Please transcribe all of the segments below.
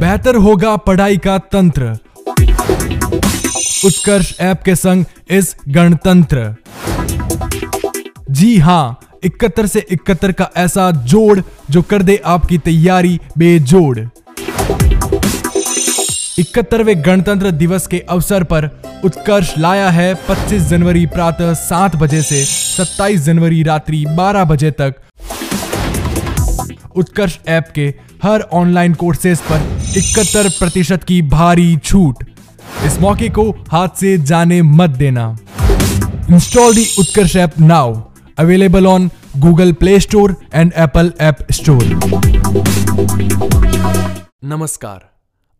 बेहतर होगा पढ़ाई का तंत्र। उत्कर्ष ऐप के संग इस गणतंत्र। जी हाँ इकहत्तर से इकहत्तर का ऐसा जोड़ जो कर दे आपकी तैयारी बेजोड़। इकहत्तरवे गणतंत्र दिवस के अवसर पर उत्कर्ष लाया है 25 जनवरी प्रातः 7 बजे से 27 जनवरी रात्रि 12 बजे तक। उत्कर्ष ऐप के हर ऑनलाइन कोर्सेज पर इकहत्तर प्रतिशत की भारी छूट। इस मौके को हाथ से जाने मत देना। Install the Utkarsh app now available on Google play store and Apple app store नमस्कार।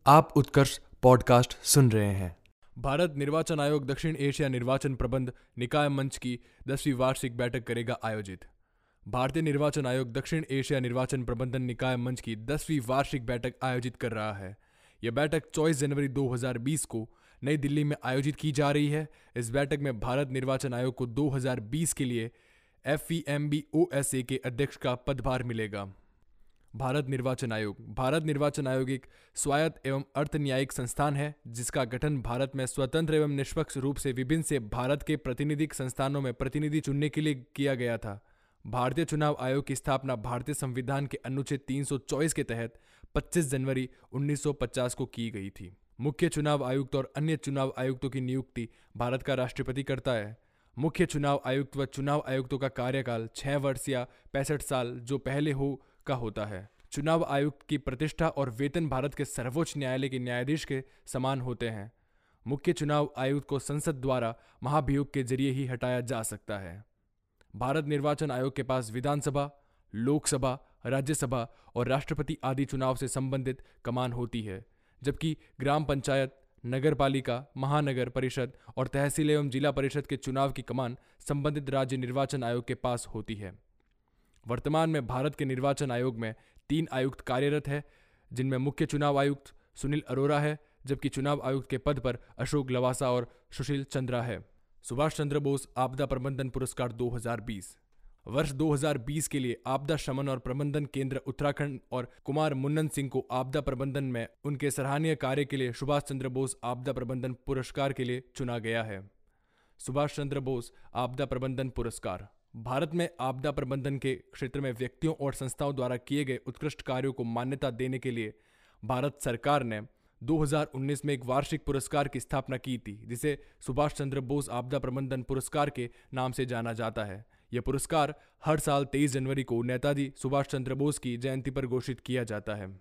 आप उत्कर्ष पॉडकास्ट सुन रहे हैं। भारत निर्वाचन आयोग दक्षिण एशिया निर्वाचन प्रबंध निकाय मंच की दसवीं वार्षिक बैठक करेगा आयोजित। भारतीय निर्वाचन आयोग दक्षिण एशिया निर्वाचन प्रबंधन निकाय मंच की दसवीं वार्षिक बैठक आयोजित कर रहा है। यह बैठक 24 जनवरी 2020 को नई दिल्ली में आयोजित की जा रही है। इस बैठक में भारत निर्वाचन आयोग को 2020 के लिए एफ़ ई के अध्यक्ष का पदभार मिलेगा। भारत निर्वाचन आयोग। भारत निर्वाचन आयोग एक स्वायत्त एवं अर्थ न्यायिक संस्थान है, जिसका गठन भारत में स्वतंत्र एवं निष्पक्ष रूप से विभिन्न से भारत के प्रतिनिधिक संस्थानों में प्रतिनिधि चुनने के लिए किया गया था। भारतीय चुनाव आयोग की स्थापना भारतीय संविधान के अनुच्छेद 324 के तहत 25 जनवरी 1950 को की गई थी। मुख्य चुनाव आयुक्त और अन्य चुनाव आयुक्तों की नियुक्ति भारत का राष्ट्रपति करता है। मुख्य चुनाव आयुक्त व चुनाव आयुक्तों का कार्यकाल छह वर्ष या पैंसठ साल, जो पहले हो, का होता है। चुनाव आयुक्त की प्रतिष्ठा और वेतन भारत के सर्वोच्च न्यायालय के न्यायाधीश के समान होते हैं। मुख्य चुनाव आयुक्त को संसद द्वारा महाभियोग के ज़रिए ही हटाया जा सकता है। भारत निर्वाचन आयोग के पास विधानसभा, लोकसभा, राज्यसभा और राष्ट्रपति आदि चुनाव से संबंधित कमान होती है, जबकि ग्राम पंचायत नगर पालिका महानगर परिषद और तहसील एवं जिला परिषद के चुनाव की कमान संबंधित राज्य निर्वाचन आयोग के पास होती है। वर्तमान में भारत के निर्वाचन आयोग में तीन आयुक्त कार्यरत है, जिनमें मुख्य चुनाव आयुक्त सुनील अरोरा है, जबकि चुनाव आयुक्त के पद पर अशोक लवासा और सुशील चंद्रा है। सुभाष चंद्र बोस आपदा प्रबंधन पुरस्कार 2020 वर्ष 2020 के लिए आपदा शमन और प्रबंधन केंद्र उत्तराखंड और कुमार मुन्नन सिंह को आपदा प्रबंधन में उनके सराहनीय कार्य के लिए सुभाष चंद्र बोस आपदा प्रबंधन पुरस्कार के लिए चुना गया है। सुभाष चंद्र बोस आपदा प्रबंधन पुरस्कार। भारत में आपदा प्रबंधन के क्षेत्र में व्यक्तियों और संस्थाओं द्वारा किए गए उत्कृष्ट कार्यों को मान्यता देने के लिए भारत सरकार ने 2019 में एक वार्षिक पुरस्कार की स्थापना की थी, जिसे सुभाष चंद्र बोस आपदा प्रबंधन पुरस्कार के नाम से जाना जाता है। यह पुरस्कार हर साल 23 जनवरी को नेताजी सुभाष चंद्र बोस की जयंती पर घोषित किया जाता है।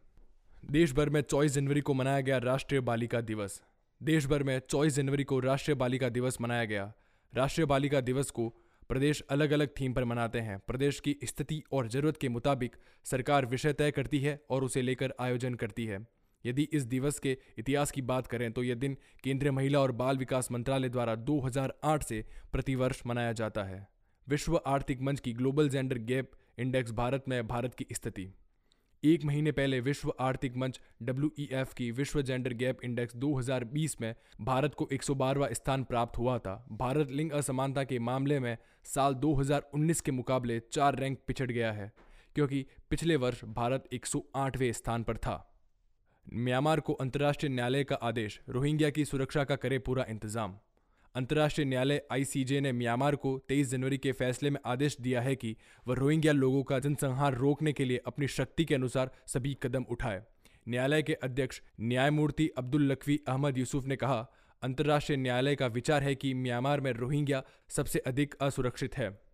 देश भर में 24 जनवरी को मनाया गया राष्ट्रीय बालिका दिवस। देश भर में 24 जनवरी को राष्ट्रीय बालिका दिवस मनाया गया। राष्ट्रीय बालिका दिवस को प्रदेश अलग अलग थीम पर मनाते हैं। प्रदेश की स्थिति और ज़रूरत के मुताबिक सरकार विषय तय करती है और उसे लेकर आयोजन करती है। यदि इस दिवस के इतिहास की बात करें तो यह दिन केंद्रीय महिला और बाल विकास मंत्रालय द्वारा 2008 से प्रतिवर्ष मनाया जाता है। विश्व आर्थिक मंच की global gender gap index Bharat में भारत की स्थिति। एक महीने पहले विश्व आर्थिक मंच डब्ल्यूईएफ की विश्व जेंडर गैप इंडेक्स 2020 में भारत को 112वां स्थान प्राप्त हुआ था। भारत लिंग असमानता के मामले में साल 2019 के मुकाबले चार रैंक पिछड़ गया है, क्योंकि पिछले वर्ष भारत 108वें स्थान पर था। म्यांमार को अंतर्राष्ट्रीय न्यायालय का आदेश, रोहिंग्या की सुरक्षा का करे पूरा इंतज़ाम। अंतर्राष्ट्रीय न्यायालय आईसीजे ने म्यांमार को 23 जनवरी के फैसले में आदेश दिया है कि वह रोहिंग्या लोगों का जनसंहार रोकने के लिए अपनी शक्ति के अनुसार सभी कदम उठाए। न्यायालय के अध्यक्ष न्यायमूर्ति अब्दुल लखवी अहमद यूसुफ ने कहा, अंतर्राष्ट्रीय न्यायालय का विचार है कि म्यांमार में रोहिंग्या सबसे अधिक असुरक्षित है।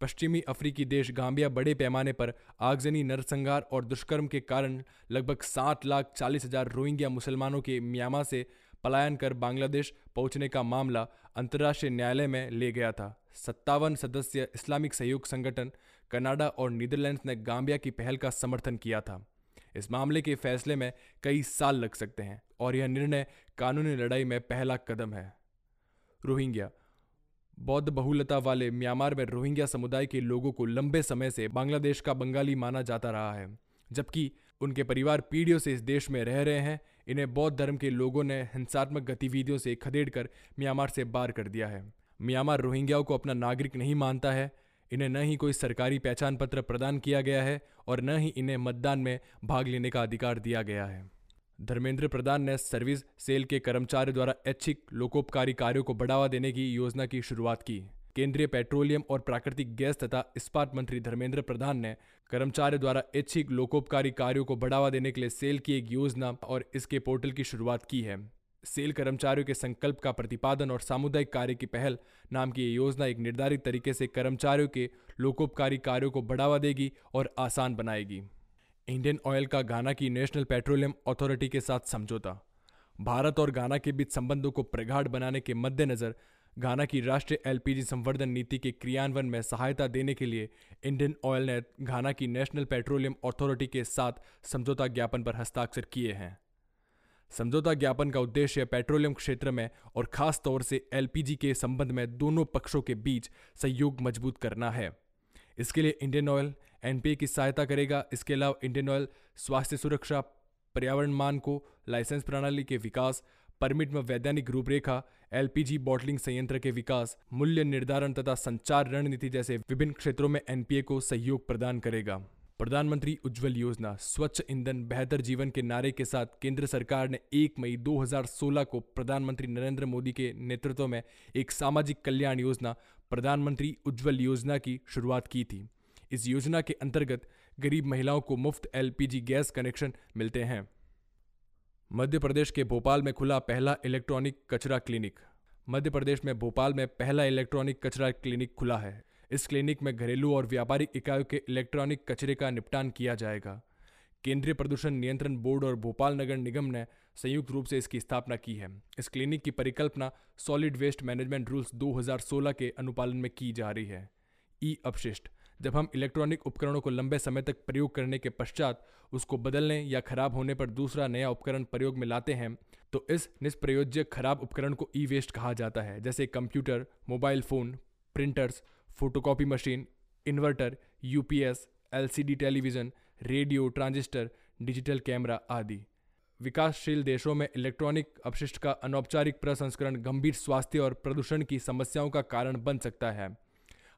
पश्चिमी अफ्रीकी देश गांबिया बड़े पैमाने पर आगजनी नरसंहार और दुष्कर्म के कारण लगभग सात लाख चालीस हज़ार रोहिंग्या मुसलमानों के म्यांमा से पलायन कर बांग्लादेश पहुँचने का मामला अंतर्राष्ट्रीय न्यायालय में ले गया था। सत्तावन सदस्य इस्लामिक सहयोग संगठन कनाडा और नीदरलैंड्स ने गांबिया की पहल का समर्थन किया था। इस मामले के फैसले में कई साल लग सकते हैं और यह निर्णय कानूनी लड़ाई में पहला कदम है। रोहिंग्या बौद्ध बहुलता वाले म्यांमार में रोहिंग्या समुदाय के लोगों को लंबे समय से बांग्लादेश का बंगाली माना जाता रहा है, जबकि उनके परिवार पीढ़ियों से इस देश में रह रहे हैं। इन्हें बौद्ध धर्म के लोगों ने हिंसात्मक गतिविधियों से खदेड़ कर म्यांमार से बाहर कर दिया है। म्यांमार रोहिंग्याओं को अपना नागरिक नहीं मानता है। इन्हें न ही कोई सरकारी पहचान पत्र प्रदान किया गया है और न ही इन्हें मतदान में भाग लेने का अधिकार दिया गया है। धर्मेंद्र प्रधान ने सर्विस सेल के कर्मचारियों द्वारा ऐच्छिक लोकोपकारी कार्यों को बढ़ावा देने की योजना की शुरुआत की। केंद्रीय पेट्रोलियम और प्राकृतिक गैस तथा इस्पात मंत्री धर्मेंद्र प्रधान ने कर्मचारियों द्वारा ऐच्छिक लोकोपकारी कार्यों को बढ़ावा देने के लिए सेल की एक योजना और इसके पोर्टल की शुरुआत की है। सेल कर्मचारियों के संकल्प का प्रतिपादन और सामुदायिक कार्य की पहल नाम की ये योजना एक निर्धारित तरीके से कर्मचारियों के लोकोपकारी कार्यों को बढ़ावा देगी और आसान बनाएगी। इंडियन ऑयल का गाना की नेशनल पेट्रोलियम अथॉरिटी के साथ समझौता। भारत और गाना के बीच संबंधों को प्रगाढ़ बनाने के मद्देनजर गाना की राष्ट्रीय एलपीजी संवर्धन नीति के क्रियान्वयन में सहायता देने के लिए इंडियन ऑयल ने घाना की नेशनल पेट्रोलियम अथॉरिटी के साथ समझौता ज्ञापन पर हस्ताक्षर किए हैं। समझौता ज्ञापन का उद्देश्य पेट्रोलियम क्षेत्र में और खास तौर से एलपीजी के संबंध में दोनों पक्षों के बीच सहयोग मज़बूत करना है। इसके लिए इंडियन ऑयल एनपीए की सहायता करेगा। इसके अलावा इंडियन ऑयल स्वास्थ्य सुरक्षा पर्यावरण मान को लाइसेंस प्रणाली के विकास परमिट में वैज्ञानिक रूपरेखा एलपीजी बॉटलिंग संयंत्र के विकास, मूल्य निर्धारण तथा संचार रणनीति जैसे विभिन्न क्षेत्रों में एनपीए को सहयोग प्रदान करेगा। प्रधानमंत्री उज्जवल योजना, स्वच्छ ईंधन, बेहतर जीवन के नारे के साथ केंद्र सरकार ने 1 मई 2016 को प्रधानमंत्री नरेंद्र मोदी के नेतृत्व में एक सामाजिक कल्याण योजना, प्रधानमंत्री उज्जवल योजना की शुरुआत की थी। इस योजना के अंतर्गत गरीब महिलाओं को मुफ़्त एलपीजी गैस कनेक्शन मिलते हैं। मध्य प्रदेश के भोपाल में खुला पहला इलेक्ट्रॉनिक कचरा क्लिनिक। मध्य प्रदेश में भोपाल में पहला इलेक्ट्रॉनिक कचरा क्लिनिक खुला है। इस क्लिनिक में घरेलू और व्यापारिक इकाइयों के इलेक्ट्रॉनिक कचरे का निपटान किया जाएगा। केंद्रीय प्रदूषण नियंत्रण बोर्ड और भोपाल नगर निगम ने संयुक्त रूप से इसकी स्थापना की है। इस क्लिनिक की परिकल्पना सॉलिड वेस्ट मैनेजमेंट रूल्स 2016 के अनुपालन में की जा रही है। ई अपशिष्ट जब हम इलेक्ट्रॉनिक उपकरणों को लंबे समय तक प्रयोग करने के पश्चात उसको बदलने या खराब होने पर दूसरा नया उपकरण प्रयोग में लाते हैं तो इस निष्प्रयोज्य खराब उपकरण को ई वेस्ट कहा जाता है। जैसे computer, mobile phone, printers, photocopy machine, inverter UPS LCD television, radio, transistor, digital camera आदि। विकासशील देशों में इलेक्ट्रॉनिक अपशिष्ट का अनौपचारिक प्रसंस्करण गंभीर स्वास्थ्य और प्रदूषण की समस्याओं का कारण बन सकता है।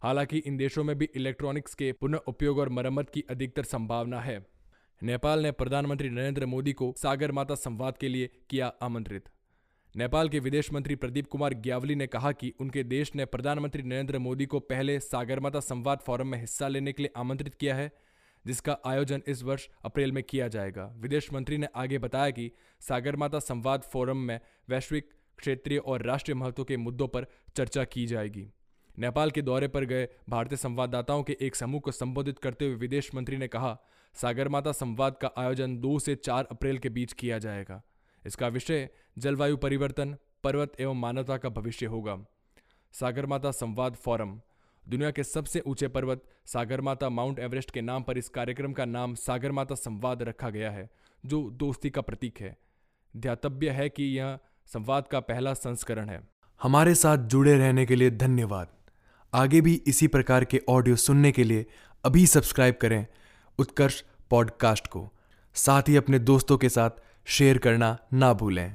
हालाँकि इन देशों में भी इलेक्ट्रॉनिक्स के पुनः उपयोग और मरम्मत की अधिकतर संभावना है। नेपाल ने प्रधानमंत्री नरेंद्र मोदी को सागर माता संवाद के लिए किया आमंत्रित। नेपाल के विदेश मंत्री प्रदीप कुमार ग्यावली ने कहा कि उनके देश ने प्रधानमंत्री नरेंद्र मोदी को पहले सागरमाता संवाद फोरम में हिस्सा लेने के लिए आमंत्रित किया है, जिसका आयोजन इस वर्ष अप्रैल में किया जाएगा। विदेश मंत्री ने आगे बताया कि सागरमाता संवाद फोरम में वैश्विक, क्षेत्रीय और राष्ट्रीय महत्व के मुद्दों पर चर्चा की जाएगी। नेपाल के दौरे पर गए भारतीय संवाददाताओं के एक समूह को संबोधित करते हुए विदेश मंत्री ने कहा सागरमाता संवाद का आयोजन 2 से 4 अप्रैल के बीच किया जाएगा। इसका विषय जलवायु परिवर्तन, पर्वत एवं मानवता का भविष्य होगा। सागरमाता संवाद फोरम, दुनिया के सबसे ऊँचे पर्वत सागरमाता माउंट एवरेस्ट के नाम पर इस कार्यक्रम का नाम सागरमाता संवाद रखा गया है, जो दोस्ती का प्रतीक है। ध्यातव्य है कि यह संवाद का पहला संस्करण है। हमारे साथ जुड़े रहने के लिए धन्यवाद। आगे भी इसी प्रकार के ऑडियो सुनने के लिए अभी सब्सक्राइब करें उत्कर्ष पॉडकास्ट को। साथ ही अपने दोस्तों के साथ शेयर करना ना भूलें।